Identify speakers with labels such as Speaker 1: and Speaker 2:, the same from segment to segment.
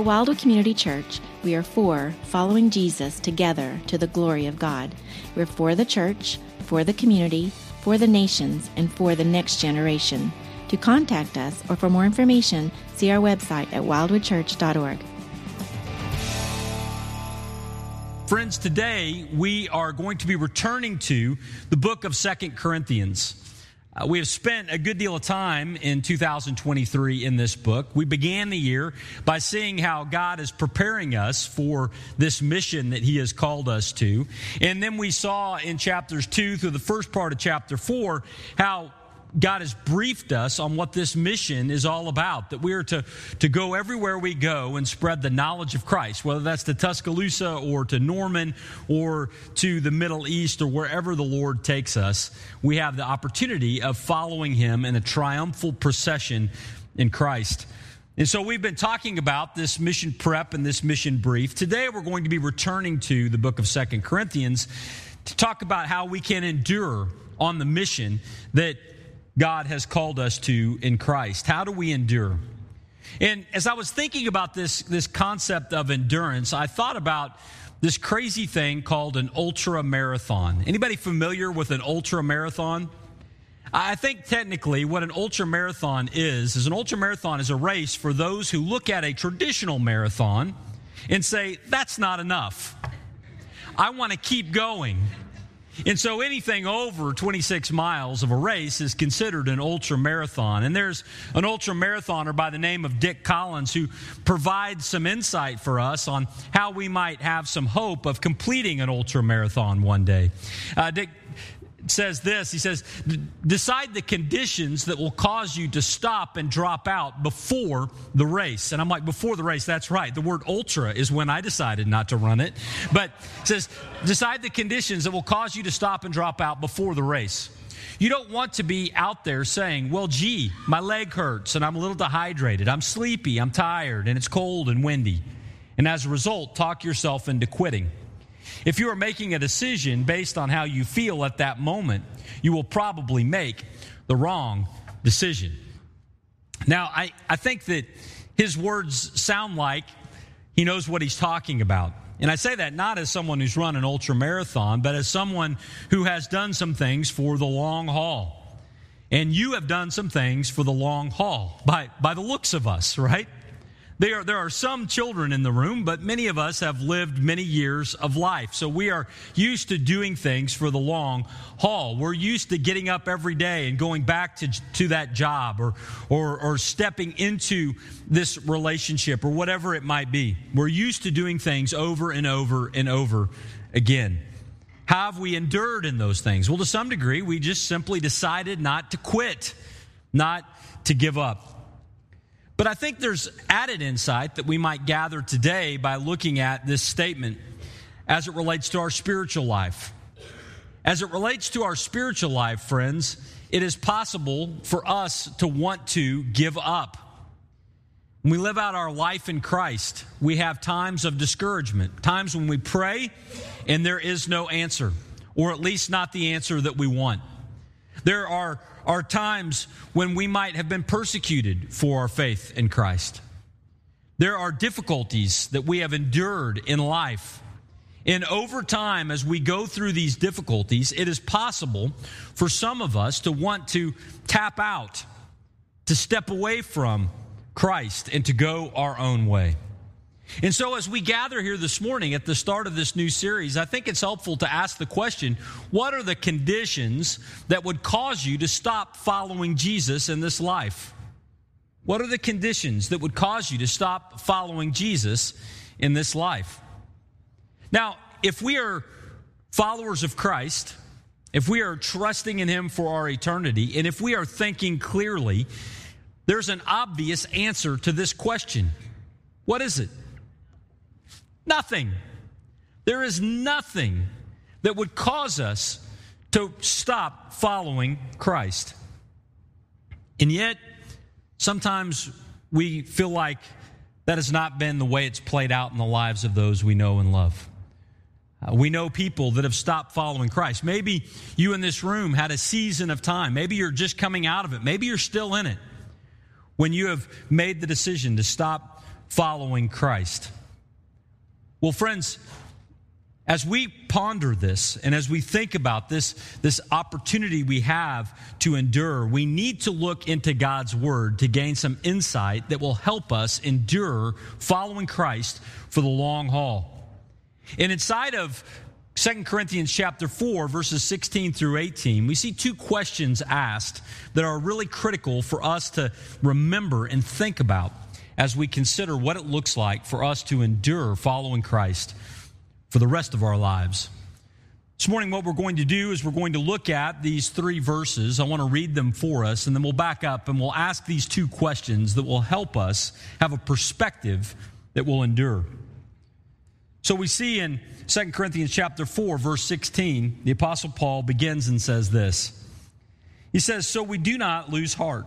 Speaker 1: At Wildwood Community Church, we are for following Jesus together to the glory of God. We're for the church, for the community, for the nations, and for the next generation. To contact us or for more information, see our website at wildwoodchurch.org.
Speaker 2: Friends, today we are going to be returning to the book of Second Corinthians. Uh, we have spent a good deal of time in 2023 in this book. We began the year by seeing how God is preparing us for this mission that He has called us to. And then we saw in chapters 2 through the first part of chapter 4 how God has briefed us on what this mission is all about, that we are to, to go everywhere we go and spread the knowledge of Christ, whether that's to Tuscaloosa or to Norman or to the Middle East or wherever the Lord takes us. We have the opportunity of following Him in a triumphal procession in Christ. And so we've been talking about this mission prep and this mission brief. Today we're going to be returning to the book of Second Corinthians to talk about how we can endure on the mission that God has called us to in Christ. How do we endure? And as I was thinking about this, this concept of endurance, I thought about this crazy thing called an ultra marathon. Anybody familiar with an ultra marathon? I think technically what an ultra marathon is, is an ultra marathon is a race for those who look at a traditional marathon and say, that's not enough. I want to keep going. And so anything over 26 miles of a race is considered an ultra marathon. And there's an ultra marathoner by the name of Dick Collins who provides some insight for us on how we might have some hope of completing an ultra marathon one day. Uh, Dick says this he says decide the conditions that will cause you to stop and drop out before the race and i'm like before the race that's right the word ultra is when i decided not to run it but it says decide the conditions that will cause you to stop and drop out before the race you don't want to be out there saying, well, gee, my leg hurts and I'm a little dehydrated. I'm sleepy, I'm tired, and it's cold and windy. And as a result, talk yourself into quitting. If you are making a decision based on how you feel at that moment, you will probably make the wrong decision. Now, I, I think that his words sound like he knows what he's talking about. And I say that not as someone who's run an ultra marathon, but as someone who has done some things for the long haul. And you have done some things for the long haul by, by the looks of us, right? There, there are some children in the room, but many of us have lived many years of life. So we are used to doing things for the long haul. We're used to getting up every day and going back to, to that job or, or, or stepping into this relationship or whatever it might be. We're used to doing things over and over and over again. How have we endured in those things? Well, to some degree, we just simply decided not to quit, not to give up. But I think there's added insight that we might gather today by looking at this statement as it relates to our spiritual life. As it relates to our spiritual life, friends, it is possible for us to want to give up. When we live out our life in Christ, we have times of discouragement, times when we pray and there is no answer, or at least not the answer that we want. There are are times when we might have been persecuted for our faith in Christ. There are difficulties that we have endured in life. And over time, as we go through these difficulties, it is possible for some of us to want to tap out, to step away from Christ, and to go our own way. And so, as we gather here this morning at the start of this new series, I think it's helpful to ask the question what are the conditions that would cause you to stop following Jesus in this life? What are the conditions that would cause you to stop following Jesus in this life? Now, if we are followers of Christ, if we are trusting in Him for our eternity, and if we are thinking clearly, there's an obvious answer to this question. What is it? Nothing. There is nothing that would cause us to stop following Christ. And yet, sometimes we feel like that has not been the way it's played out in the lives of those we know and love. Uh, we know people that have stopped following Christ. Maybe you in this room had a season of time. Maybe you're just coming out of it. Maybe you're still in it when you have made the decision to stop following Christ. Well, friends, as we ponder this and as we think about this, this opportunity we have to endure, we need to look into God's Word to gain some insight that will help us endure following Christ for the long haul. And inside of 2 Corinthians chapter 4 verses 16 through 18 we see two questions asked that are really critical for us to remember and think about as we consider what it looks like for us to endure following Christ for the rest of our lives. This morning, what we're going to do is we're going to look at these three verses. I want to read them for us, and then we'll back up and we'll ask these two questions that will help us have a perspective that will endure. So we see in 2 Corinthians chapter 4, verse 16, the Apostle Paul begins and says this. He says, So we do not lose heart.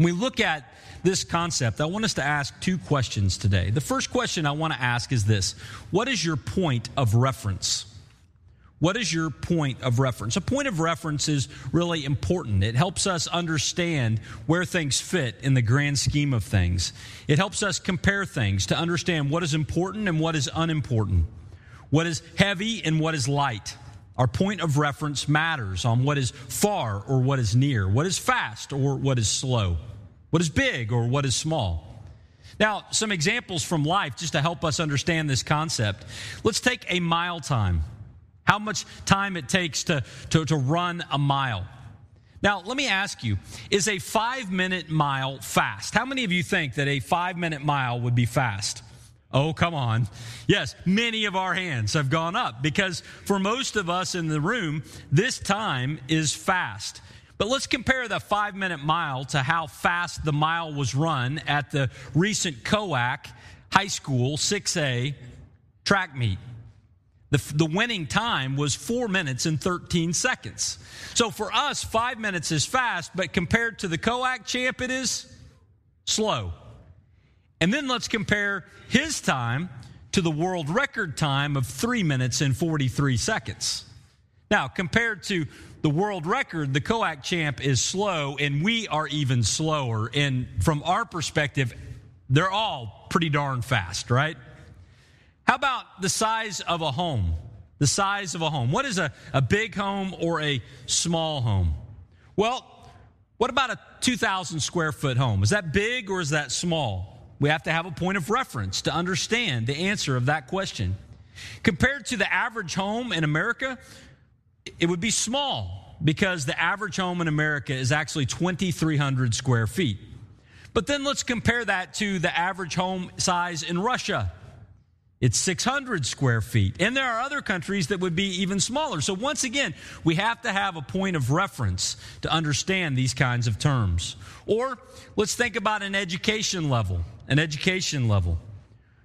Speaker 2: when we look at this concept, I want us to ask two questions today. The first question I want to ask is this What is your point of reference? What is your point of reference? A point of reference is really important. It helps us understand where things fit in the grand scheme of things. It helps us compare things to understand what is important and what is unimportant, what is heavy and what is light. Our point of reference matters on what is far or what is near, what is fast or what is slow, what is big or what is small. Now, some examples from life just to help us understand this concept. Let's take a mile time how much time it takes to, to, to run a mile. Now, let me ask you is a five minute mile fast? How many of you think that a five minute mile would be fast? Oh, come on. Yes, many of our hands have gone up because for most of us in the room, this time is fast. But let's compare the five minute mile to how fast the mile was run at the recent COAC High School 6A track meet. The, the winning time was four minutes and 13 seconds. So for us, five minutes is fast, but compared to the COAC champ, it is slow. And then let's compare his time to the world record time of three minutes and 43 seconds. Now, compared to the world record, the COAC champ is slow, and we are even slower. And from our perspective, they're all pretty darn fast, right? How about the size of a home? The size of a home. What is a, a big home or a small home? Well, what about a 2,000 square foot home? Is that big or is that small? We have to have a point of reference to understand the answer of that question. Compared to the average home in America, it would be small because the average home in America is actually 2,300 square feet. But then let's compare that to the average home size in Russia. It's 600 square feet. And there are other countries that would be even smaller. So, once again, we have to have a point of reference to understand these kinds of terms. Or let's think about an education level. An education level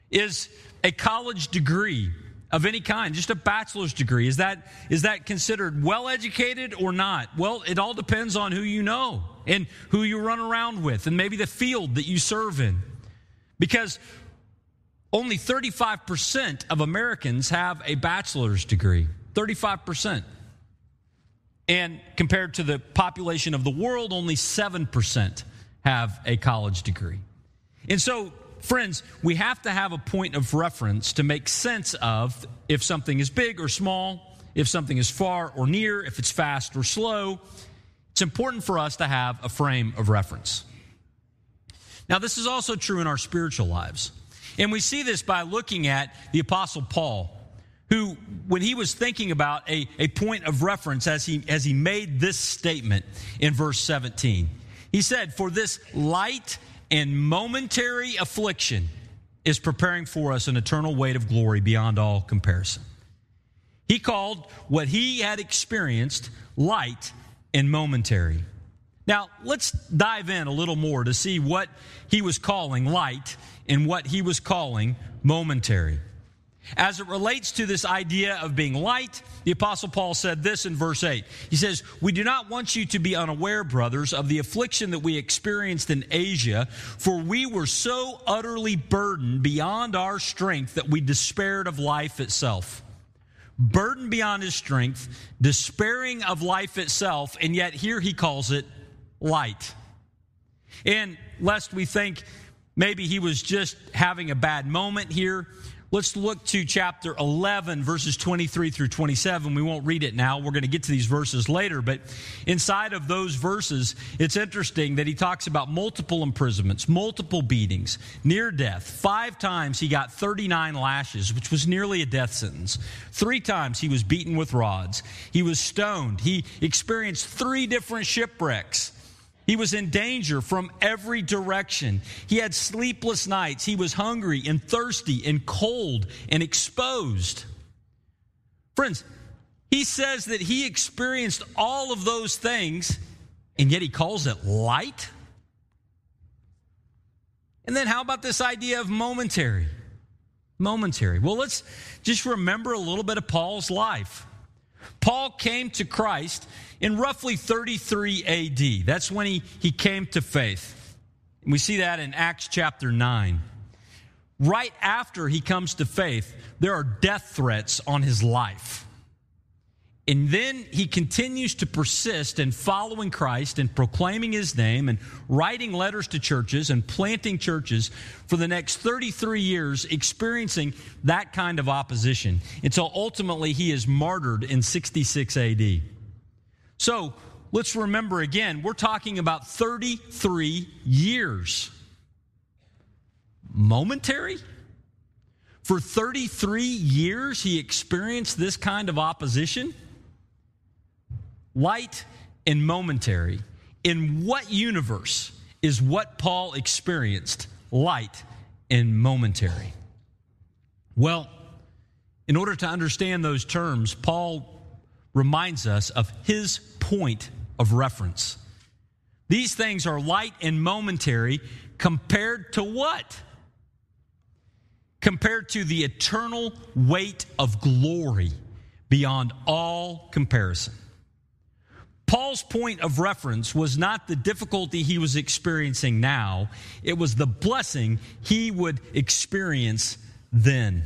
Speaker 2: is a college degree of any kind, just a bachelor's degree. Is that, is that considered well educated or not? Well, it all depends on who you know and who you run around with and maybe the field that you serve in. Because only 35% of Americans have a bachelor's degree. 35%. And compared to the population of the world, only 7% have a college degree. And so, friends, we have to have a point of reference to make sense of if something is big or small, if something is far or near, if it's fast or slow. It's important for us to have a frame of reference. Now, this is also true in our spiritual lives. And we see this by looking at the Apostle Paul, who, when he was thinking about a, a point of reference as he, as he made this statement in verse 17, he said, For this light and momentary affliction is preparing for us an eternal weight of glory beyond all comparison. He called what he had experienced light and momentary. Now, let's dive in a little more to see what he was calling light and what he was calling momentary. As it relates to this idea of being light, the Apostle Paul said this in verse 8. He says, We do not want you to be unaware, brothers, of the affliction that we experienced in Asia, for we were so utterly burdened beyond our strength that we despaired of life itself. Burdened beyond his strength, despairing of life itself, and yet here he calls it light. And lest we think maybe he was just having a bad moment here, Let's look to chapter 11, verses 23 through 27. We won't read it now. We're going to get to these verses later. But inside of those verses, it's interesting that he talks about multiple imprisonments, multiple beatings, near death. Five times he got 39 lashes, which was nearly a death sentence. Three times he was beaten with rods. He was stoned. He experienced three different shipwrecks. He was in danger from every direction. He had sleepless nights. He was hungry and thirsty and cold and exposed. Friends, he says that he experienced all of those things, and yet he calls it light. And then, how about this idea of momentary? Momentary. Well, let's just remember a little bit of Paul's life. Paul came to Christ in roughly 33 AD. That's when he, he came to faith. And we see that in Acts chapter 9. Right after he comes to faith, there are death threats on his life. And then he continues to persist in following Christ and proclaiming his name and writing letters to churches and planting churches for the next 33 years, experiencing that kind of opposition until ultimately he is martyred in 66 AD. So let's remember again, we're talking about 33 years. Momentary? For 33 years, he experienced this kind of opposition? Light and momentary. In what universe is what Paul experienced light and momentary? Well, in order to understand those terms, Paul reminds us of his point of reference. These things are light and momentary compared to what? Compared to the eternal weight of glory beyond all comparison. Paul's point of reference was not the difficulty he was experiencing now, it was the blessing he would experience then.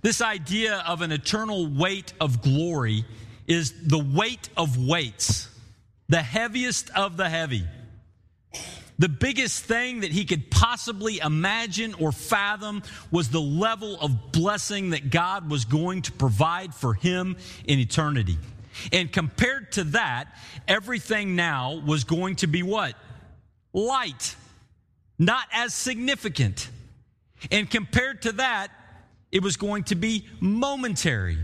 Speaker 2: This idea of an eternal weight of glory is the weight of weights, the heaviest of the heavy. The biggest thing that he could possibly imagine or fathom was the level of blessing that God was going to provide for him in eternity. And compared to that, everything now was going to be what? Light, not as significant. And compared to that, it was going to be momentary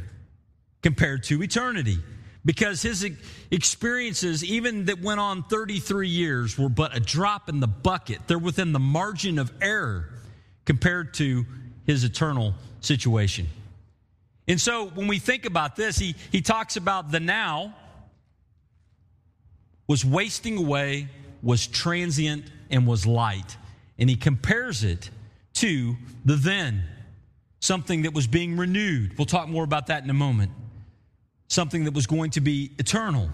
Speaker 2: compared to eternity. Because his experiences, even that went on 33 years, were but a drop in the bucket. They're within the margin of error compared to his eternal situation. And so when we think about this, he, he talks about the now was wasting away, was transient, and was light. And he compares it to the then, something that was being renewed. We'll talk more about that in a moment something that was going to be eternal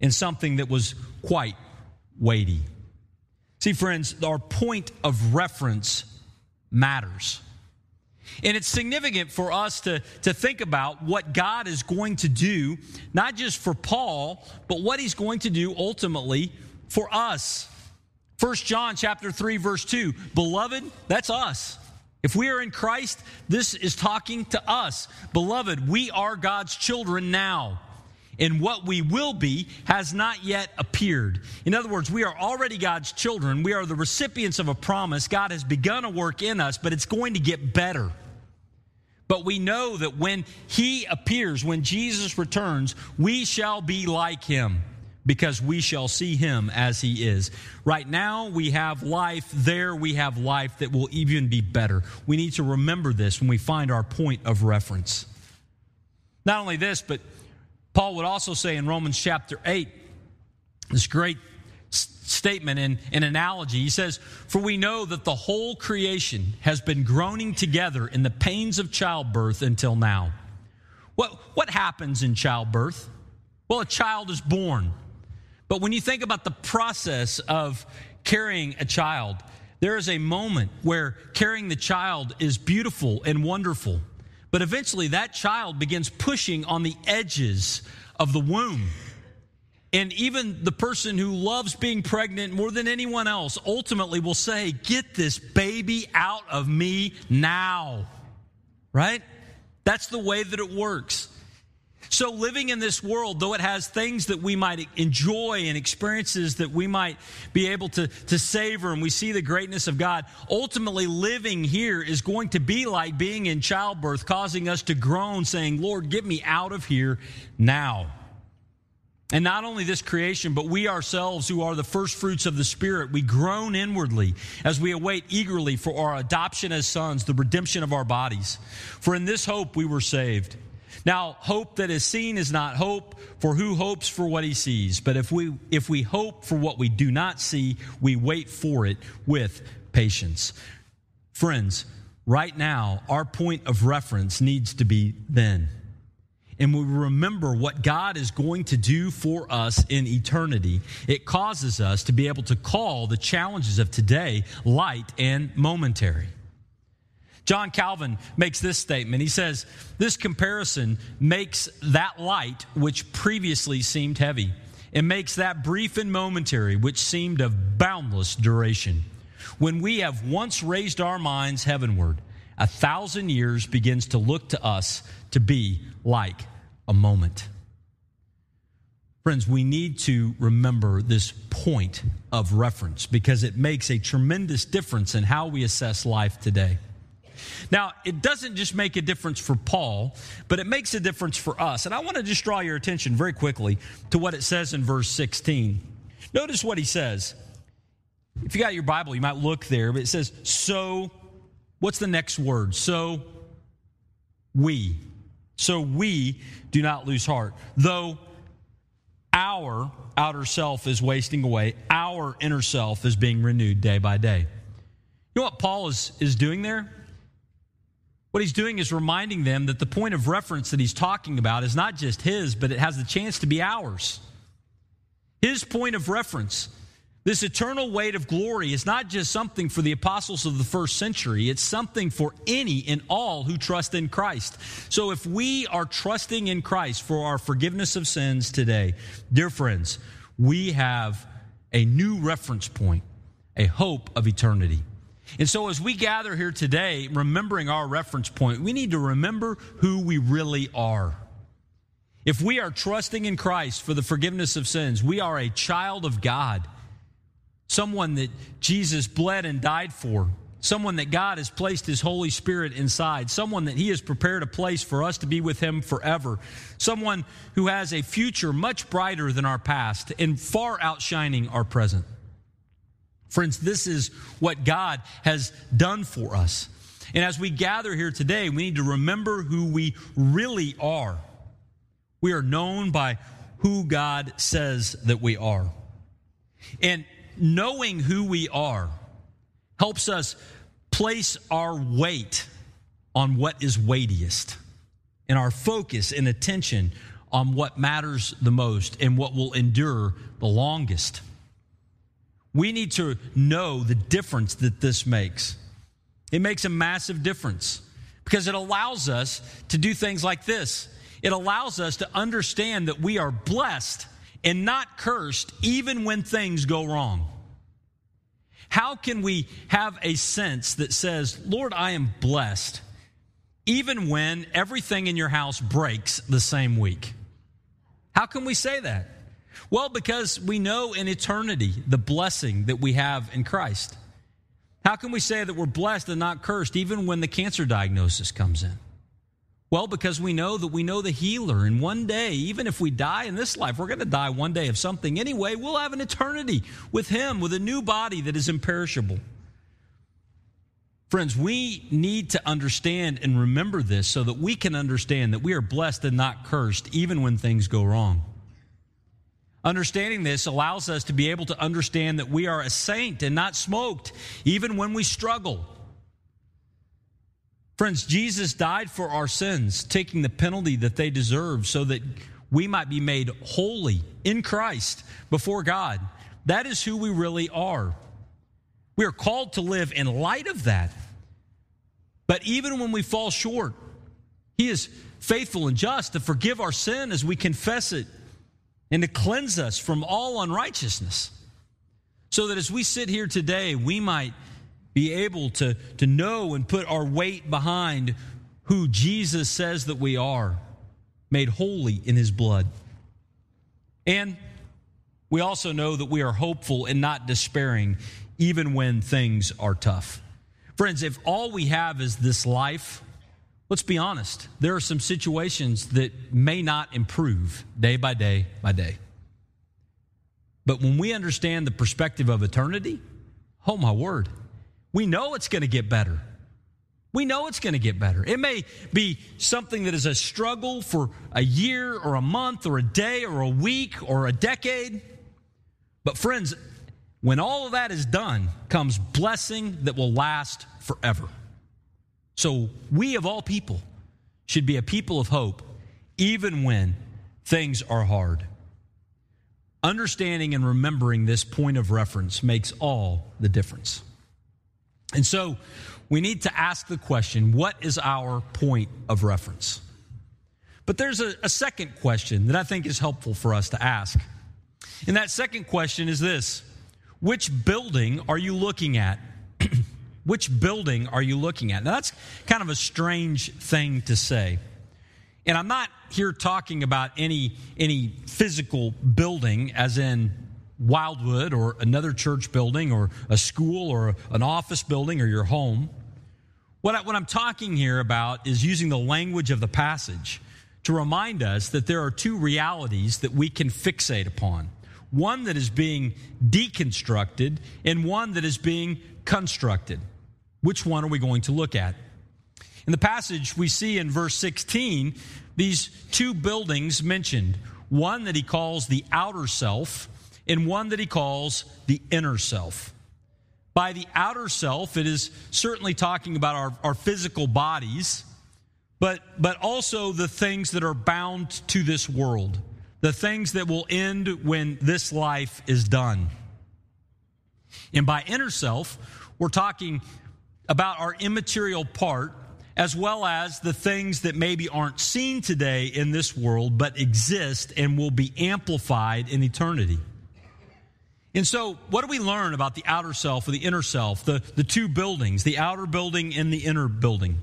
Speaker 2: and something that was quite weighty. See, friends, our point of reference matters. And it's significant for us to, to think about what God is going to do, not just for Paul, but what he's going to do ultimately for us. First John chapter 3 verse 2. Beloved, that's us. If we are in Christ, this is talking to us. Beloved, we are God's children now. And what we will be has not yet appeared. In other words, we are already God's children. We are the recipients of a promise. God has begun a work in us, but it's going to get better. But we know that when He appears, when Jesus returns, we shall be like Him because we shall see him as he is. Right now, we have life. There, we have life that will even be better. We need to remember this when we find our point of reference. Not only this, but Paul would also say in Romans chapter 8, this great statement and an analogy. He says, For we know that the whole creation has been groaning together in the pains of childbirth until now. What, what happens in childbirth? Well, a child is born. But when you think about the process of carrying a child, there is a moment where carrying the child is beautiful and wonderful. But eventually, that child begins pushing on the edges of the womb. And even the person who loves being pregnant more than anyone else ultimately will say, Get this baby out of me now. Right? That's the way that it works. So, living in this world, though it has things that we might enjoy and experiences that we might be able to, to savor, and we see the greatness of God, ultimately living here is going to be like being in childbirth, causing us to groan, saying, Lord, get me out of here now. And not only this creation, but we ourselves, who are the first fruits of the Spirit, we groan inwardly as we await eagerly for our adoption as sons, the redemption of our bodies. For in this hope we were saved. Now, hope that is seen is not hope, for who hopes for what he sees? But if we, if we hope for what we do not see, we wait for it with patience. Friends, right now, our point of reference needs to be then. And we remember what God is going to do for us in eternity, it causes us to be able to call the challenges of today light and momentary. John Calvin makes this statement. He says, This comparison makes that light which previously seemed heavy, and makes that brief and momentary which seemed of boundless duration. When we have once raised our minds heavenward, a thousand years begins to look to us to be like a moment. Friends, we need to remember this point of reference because it makes a tremendous difference in how we assess life today. Now, it doesn't just make a difference for Paul, but it makes a difference for us. And I want to just draw your attention very quickly to what it says in verse 16. Notice what he says. If you got your Bible, you might look there, but it says, So, what's the next word? So, we. So, we do not lose heart. Though our outer self is wasting away, our inner self is being renewed day by day. You know what Paul is, is doing there? What he's doing is reminding them that the point of reference that he's talking about is not just his, but it has the chance to be ours. His point of reference, this eternal weight of glory, is not just something for the apostles of the first century, it's something for any and all who trust in Christ. So if we are trusting in Christ for our forgiveness of sins today, dear friends, we have a new reference point, a hope of eternity. And so, as we gather here today, remembering our reference point, we need to remember who we really are. If we are trusting in Christ for the forgiveness of sins, we are a child of God, someone that Jesus bled and died for, someone that God has placed His Holy Spirit inside, someone that He has prepared a place for us to be with Him forever, someone who has a future much brighter than our past and far outshining our present. Friends, this is what God has done for us. And as we gather here today, we need to remember who we really are. We are known by who God says that we are. And knowing who we are helps us place our weight on what is weightiest and our focus and attention on what matters the most and what will endure the longest. We need to know the difference that this makes. It makes a massive difference because it allows us to do things like this. It allows us to understand that we are blessed and not cursed even when things go wrong. How can we have a sense that says, Lord, I am blessed, even when everything in your house breaks the same week? How can we say that? Well, because we know in eternity the blessing that we have in Christ. How can we say that we're blessed and not cursed even when the cancer diagnosis comes in? Well, because we know that we know the healer, and one day, even if we die in this life, we're going to die one day of something anyway. We'll have an eternity with Him, with a new body that is imperishable. Friends, we need to understand and remember this so that we can understand that we are blessed and not cursed, even when things go wrong. Understanding this allows us to be able to understand that we are a saint and not smoked, even when we struggle. Friends, Jesus died for our sins, taking the penalty that they deserve so that we might be made holy in Christ before God. That is who we really are. We are called to live in light of that. But even when we fall short, He is faithful and just to forgive our sin as we confess it and to cleanse us from all unrighteousness. So that as we sit here today, we might be able to, to know and put our weight behind who Jesus says that we are, made holy in his blood. And we also know that we are hopeful and not despairing, even when things are tough. Friends, if all we have is this life, let's be honest, there are some situations that may not improve day by day by day. But when we understand the perspective of eternity, oh my word, we know it's going to get better. We know it's going to get better. It may be something that is a struggle for a year or a month or a day or a week or a decade. But, friends, when all of that is done, comes blessing that will last forever. So, we of all people should be a people of hope, even when things are hard. Understanding and remembering this point of reference makes all the difference. And so we need to ask the question what is our point of reference? But there's a, a, second question that I think is helpful for us to ask. And that second question is this Which building are you looking at? Which building are you looking at? Now, that's kind of a strange thing to say. And I'm not here talking about any, any physical building, as in Wildwood or another church building or a school or an office building or your home. What, I, what I'm talking here about is using the language of the passage to remind us that there are two realities that we can fixate upon one that is being deconstructed and one that is being constructed. Which one are we going to look at? In the passage, we see in verse 16 these two buildings mentioned one that he calls the outer self and one that he calls the inner self. By the outer self, it is certainly talking about our, our physical bodies, but, but also the things that are bound to this world, the things that will end when this life is done. And by inner self, we're talking about our immaterial part as well as the things that maybe aren't seen today in this world but exist and will be amplified in eternity. And so, what do we learn about the outer self or the inner self, the, the two buildings, the outer building and the inner building?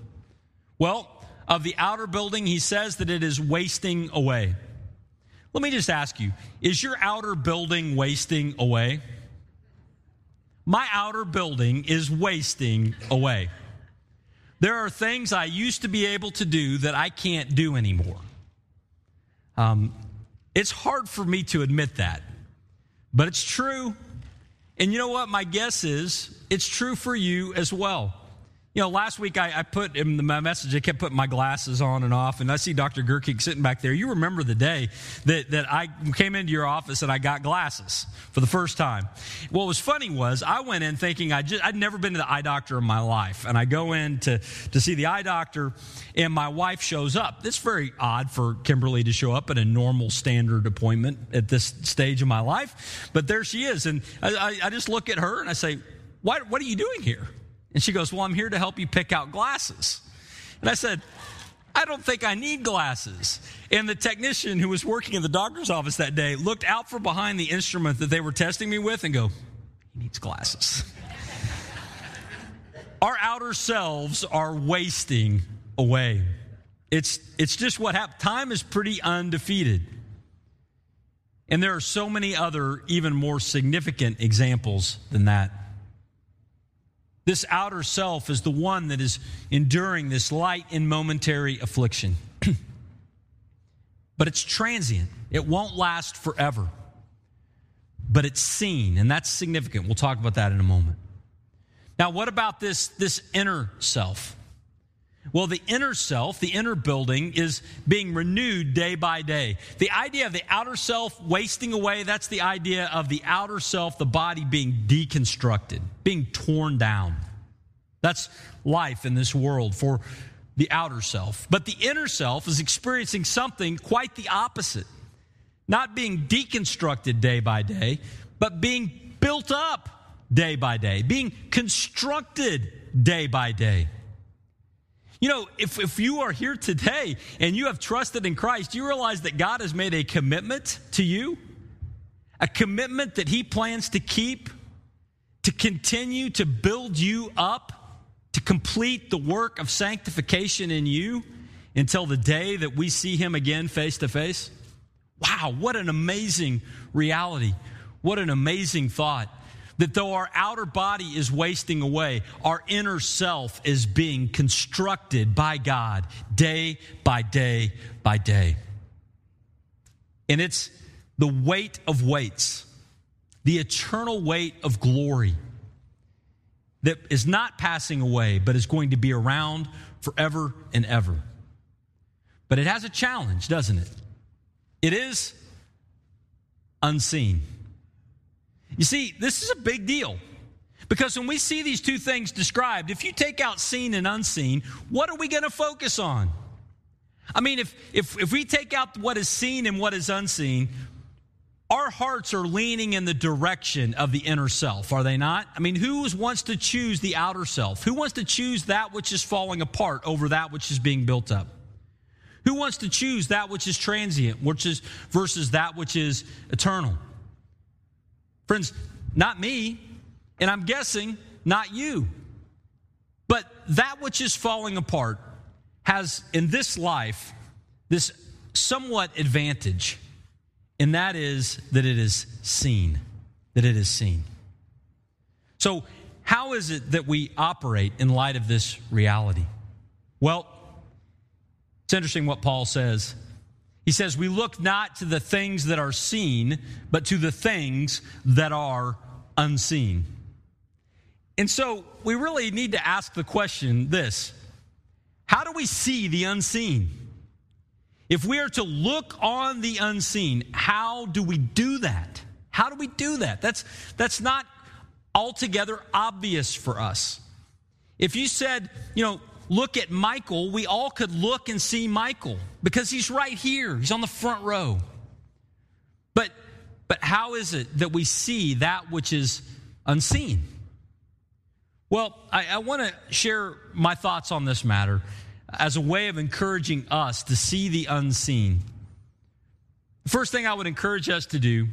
Speaker 2: Well, of the outer building, he says that it is wasting away. Let me just ask you is your outer building wasting away? My outer building is wasting away. There are things I used to be able to do that I can't do anymore. Um, it's hard for me to admit that but it's true. And you know what? My guess is it's true for you as well. You know, last week I, I, put in my message, I kept putting my glasses on and off, and I see Dr. Gurkik sitting back there. You remember the day that, that I came into your office and I got glasses for the first time. What was funny was I went in thinking I just, I'd never been to the eye doctor in my life. And I go in to, to see the eye doctor, and my wife shows up. It's very odd for Kimberly to show up at a normal standard appointment at this stage of my life, but there she is. And I, I just look at her and I say, what, what are you doing here? And she goes, Well, I'm here to help you pick out glasses. And I said, I don't think I need glasses. And the technician who was working in the doctor's office that day looked out from behind the instrument that they were testing me with and go, He needs glasses. Our outer selves are wasting away. It's, it's just what happened. Time is pretty undefeated. And there are so many other, even more significant examples than that. This outer self is the one that is enduring this light and momentary affliction. but it's transient, it won't last forever. But it's seen, and that's significant. We'll talk about that in a moment. Now, what about this, this inner self? Well, the inner self, the inner building, is being renewed day by day. The idea of the outer self wasting away, that's the idea of the outer self, the body being deconstructed, being torn down. That's life in this world for the outer self. But the inner self is experiencing something quite the opposite. Not being deconstructed day by day, but being built up day by day, being constructed day by day. You know, if, if you are here today and you have trusted in Christ, you realize that God has made a commitment to you, a commitment that He plans to keep, to continue to build you up, to complete the work of sanctification in you until the day that we see Him again face to face. Wow, what an amazing reality. What an amazing thought that though our outer body is wasting away, our inner self is being constructed by God day by day by day. And it's the weight of weights, the eternal weight of glory that is not passing away, but is going to be around forever and ever. But it has a challenge, doesn't it? It is unseen. You see, this is a big deal. Because when we see these two things described, if you take out seen and unseen, what are we going to focus on? I mean, if, if, if we take out what is seen and what is unseen, our hearts are leaning in the direction of the inner self, are they not? I mean, who wants to choose the outer self? Who wants to choose that which is falling apart over that which is being built up? Who wants to choose that which is transient, which is versus that which is eternal? Friends, not me, and I'm guessing not you. But that which is falling apart has in this life this somewhat advantage, and that is that it is seen. That it is seen. So, how is it that we operate in light of this reality? Well, it's interesting what Paul says he says, We look not to the things that are seen, but to the things that are unseen. And so we really need to ask the question this How do we see the unseen? If we are to look on the unseen, how do we do that? How do we do that? That's, that's not altogether obvious for us. If you said, you know, look at Michael, we all could look and see Michael because he's right here. He's on the front row. But but how is it that we see that which is unseen? Well, I, I want to share my thoughts on this matter as a way of encouraging us to see the unseen. First thing I would encourage us to do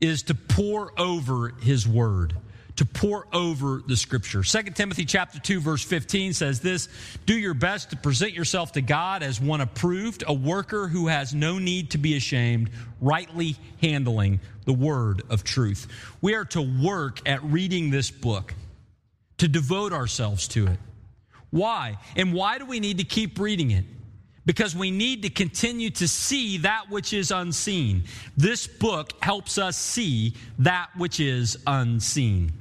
Speaker 2: is to pore over his word to pore over the scripture. 2 Timothy chapter 2 verse 15 says this, do your best to present yourself to God as one approved, a worker who has no need to be ashamed, rightly handling the word of truth. We are to work at reading this book, to devote ourselves to it. Why? And why do we need to keep reading it? because we need to continue to see that which is unseen. This book helps us see that which is unseen.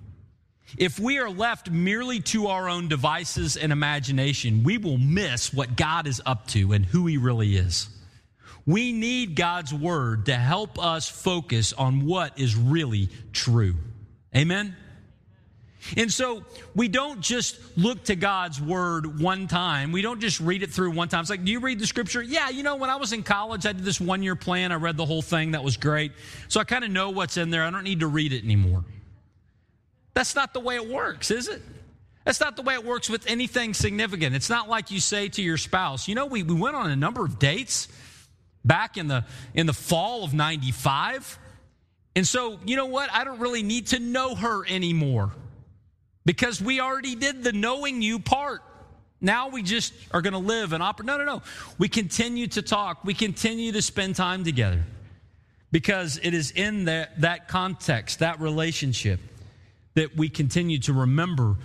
Speaker 2: If we are left merely to our own devices and imagination, we will miss what God is up to and who He really is. We need God's Word to help us focus on what is really true. Amen? And so we don't just look to God's word one time. We don't just read it through one time. It's like, do you read the scripture? Yeah, you know, when I was in college, I did this one year plan. I read the whole thing. That was great. So I kind of know what's in there. I don't need to read it anymore. That's not the way it works, is it? That's not the way it works with anything significant. It's not like you say to your spouse, you know, we, we went on a number of dates back in the in the fall of 95. And so, you know what? I don't really need to know her anymore because we already did the knowing you part. Now we just are going to live and operate. No, no, no. We continue to talk. We continue to spend time together because it is in that, that context, that relationship, that we continue to remember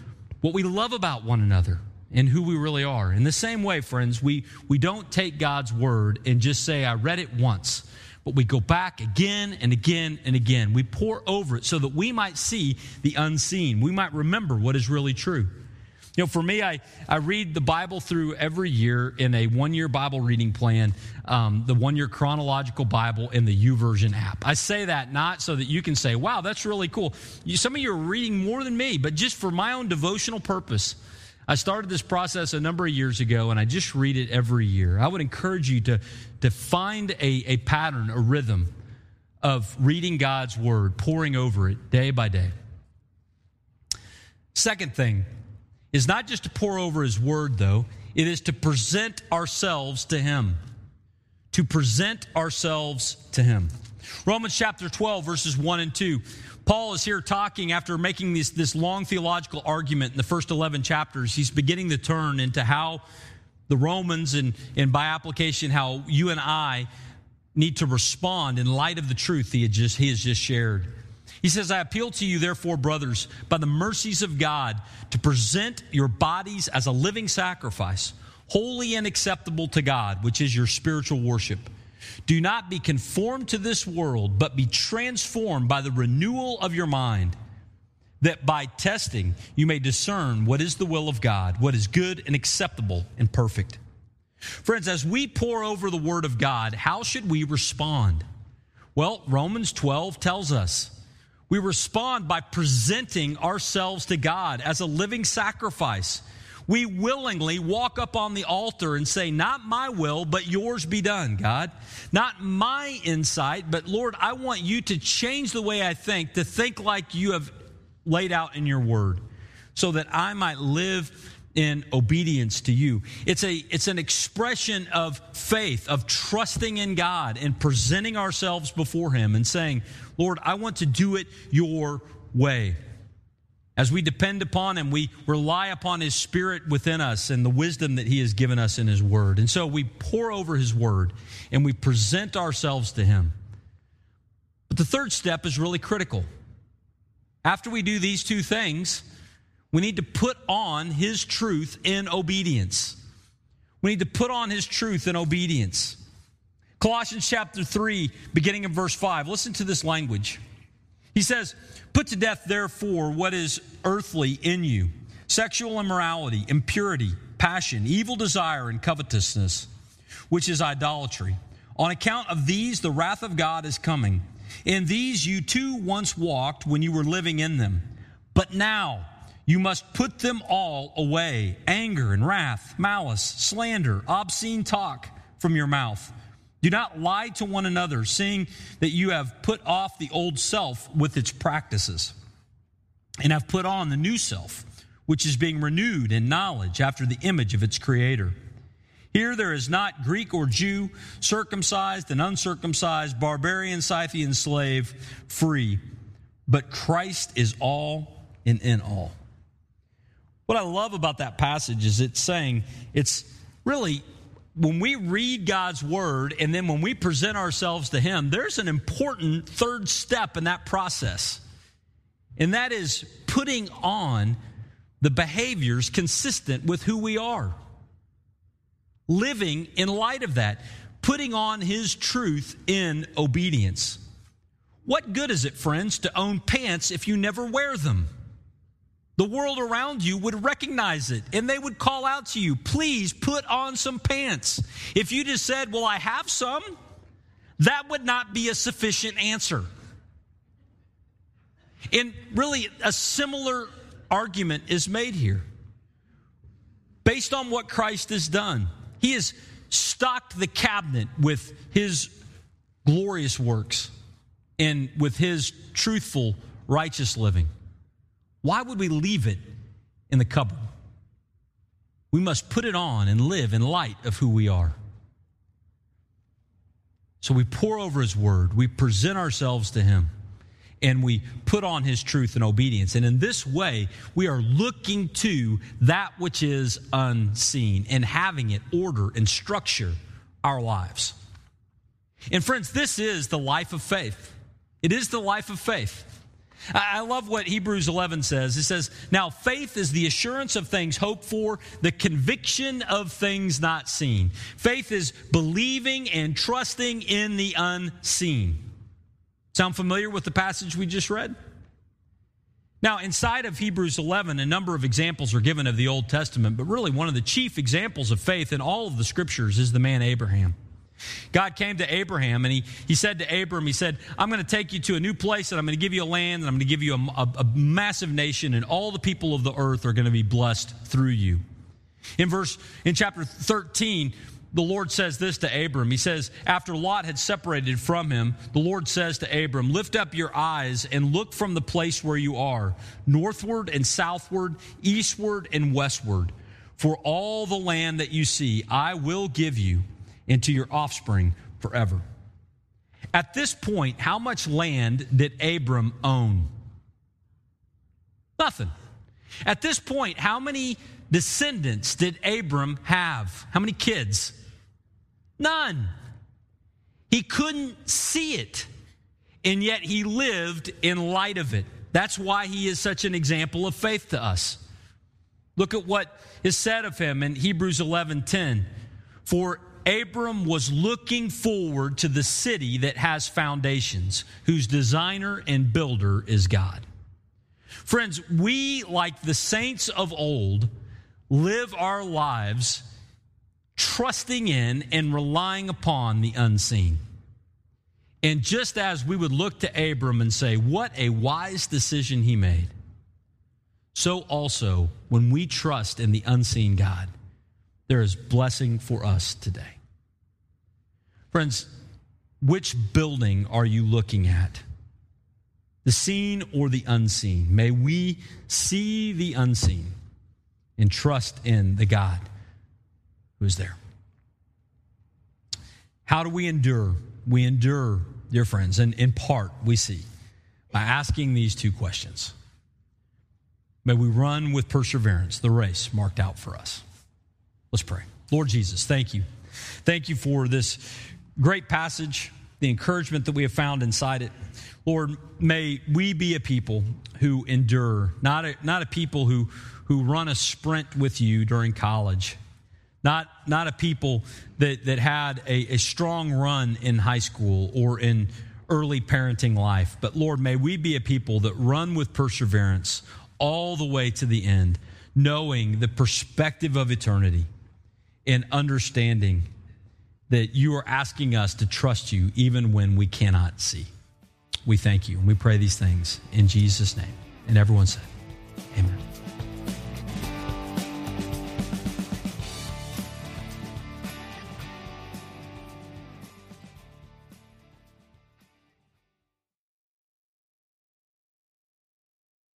Speaker 2: what we love about one another and who we really are. In the same way, friends, we, we don't take God's word and just say, I read it once, but we go back again and again and again. We pore over it so that we might see the unseen. We might remember what is really true. You know, for me, I, I read the Bible through every year in a one year Bible reading plan, um, the one year chronological Bible in the YouVersion app. I say that not so that you can say, wow, that's really cool. You, some of you are reading more than me, but just for my own devotional purpose. I started this process a number of years ago and I just read it every year. I would encourage you to, to find a, a pattern, a rhythm of reading God's word, poring over it day by day. Second thing is not just to pore over his word, though, it is to present ourselves to him. To present ourselves to him. Romans chapter 12, verses 1 and 2. Paul is here talking after making this, this long theological argument in the first 11 chapters. He's beginning to turn into how the Romans and, and by application, how you and I need to respond in light of the truth he, had just, he has just shared. He says, I appeal to you, therefore, brothers, by the mercies of God, to present your bodies as a living sacrifice, holy and acceptable to God, which is your spiritual worship. Do not be conformed to this world, but be transformed by the renewal of your mind, that by testing you may discern what is the will of God, what is good and acceptable and perfect. Friends, as we pore over the Word of God, how should we respond? Well, Romans 12 tells us. We respond by presenting ourselves to God as a living sacrifice. We willingly walk up on the altar and say, Not my will, but yours be done, God. Not my insight, but Lord, I want you to change the way I think, to think like you have laid out in your word, so that I might live in obedience to you. It's a it's an expression of faith, of trusting in God and presenting ourselves before him and saying, "Lord, I want to do it your way." As we depend upon him, we rely upon his spirit within us and the wisdom that he has given us in his word. And so we pore over his word and we present ourselves to him. But the third step is really critical. After we do these two things, we need to put on His truth in obedience. We need to put on His truth in obedience. Colossians chapter 3, beginning in verse 5. Listen to this language. He says, Put to death, therefore, what is earthly in you sexual immorality, impurity, passion, evil desire, and covetousness, which is idolatry. On account of these, the wrath of God is coming. In these you too once walked when you were living in them. But now, you must put them all away anger and wrath, malice, slander, obscene talk from your mouth. Do not lie to one another, seeing that you have put off the old self with its practices, and have put on the new self, which is being renewed in knowledge after the image of its creator. Here there is not Greek or Jew, circumcised and uncircumcised, barbarian, Scythian, slave, free, but Christ is all and in all. What I love about that passage is it's saying it's really when we read God's word and then when we present ourselves to Him, there's an important third step in that process. And that is putting on the behaviors consistent with who we are. Living in light of that, putting on His truth in obedience. What good is it, friends, to own pants if you never wear them? The world around you would recognize it and they would call out to you, please put on some pants. If you just said, well, I have some, that would not be a sufficient answer. And really, a similar argument is made here. Based on what Christ has done, He has stocked the cabinet with His glorious works and with His truthful, righteous living. Why would we leave it in the cupboard? We must put it on and live in light of who we are. So we pore over His Word, we present ourselves to Him, and we put on His truth and obedience. And in this way, we are looking to that which is unseen and having it order and structure our lives. And friends, this is the life of faith. It is the life of faith. I love what Hebrews 11 says. It says, Now faith is the assurance of things hoped for, the conviction of things not seen. Faith is believing and trusting in the unseen. Sound familiar with the passage we just read? Now, inside of Hebrews 11, a number of examples are given of the Old Testament, but really one of the chief examples of faith in all of the scriptures is the man Abraham. God came to Abraham and he, he said to Abram, He said, I'm going to take you to a new place and I'm going to give you a land and I'm going to give you a, a, a massive nation and all the people of the earth are going to be blessed through you. In verse, in chapter 13, the Lord says this to Abram. He says, After Lot had separated from him, the Lord says to Abram, Lift up your eyes and look from the place where you are, northward and southward, eastward and westward. For all the land that you see, I will give you and to your offspring forever. At this point, how much land did Abram own? Nothing. At this point, how many descendants did Abram have? How many kids? None. He couldn't see it, and yet he lived in light of it. That's why he is such an example of faith to us. Look at what is said of him in Hebrews 11:10. For Abram was looking forward to the city that has foundations, whose designer and builder is God. Friends, we, like the saints of old, live our lives trusting in and relying upon the unseen. And just as we would look to Abram and say, What a wise decision he made, so also when we trust in the unseen God there is blessing for us today. Friends, which building are you looking at? The seen or the unseen? May we see the unseen and trust in the God who is there. How do we endure? We endure, dear friends, and in part we see by asking these two questions. May we run with perseverance the race marked out for us. Let's pray. Lord Jesus, thank you. Thank you for this great passage, the encouragement that we have found inside it. Lord, may we be a people who endure, not a, not a people who, who run a sprint with you during college, not, not a people that, that had a, a strong run in high school or in early parenting life, but Lord, may we be a people that run with perseverance all the way to the end, knowing the perspective of eternity and understanding that you are asking us to trust you even when we cannot see. We thank you and we pray these things in Jesus' name. And everyone said, Amen.